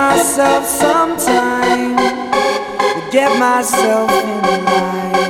myself some time to get myself in line.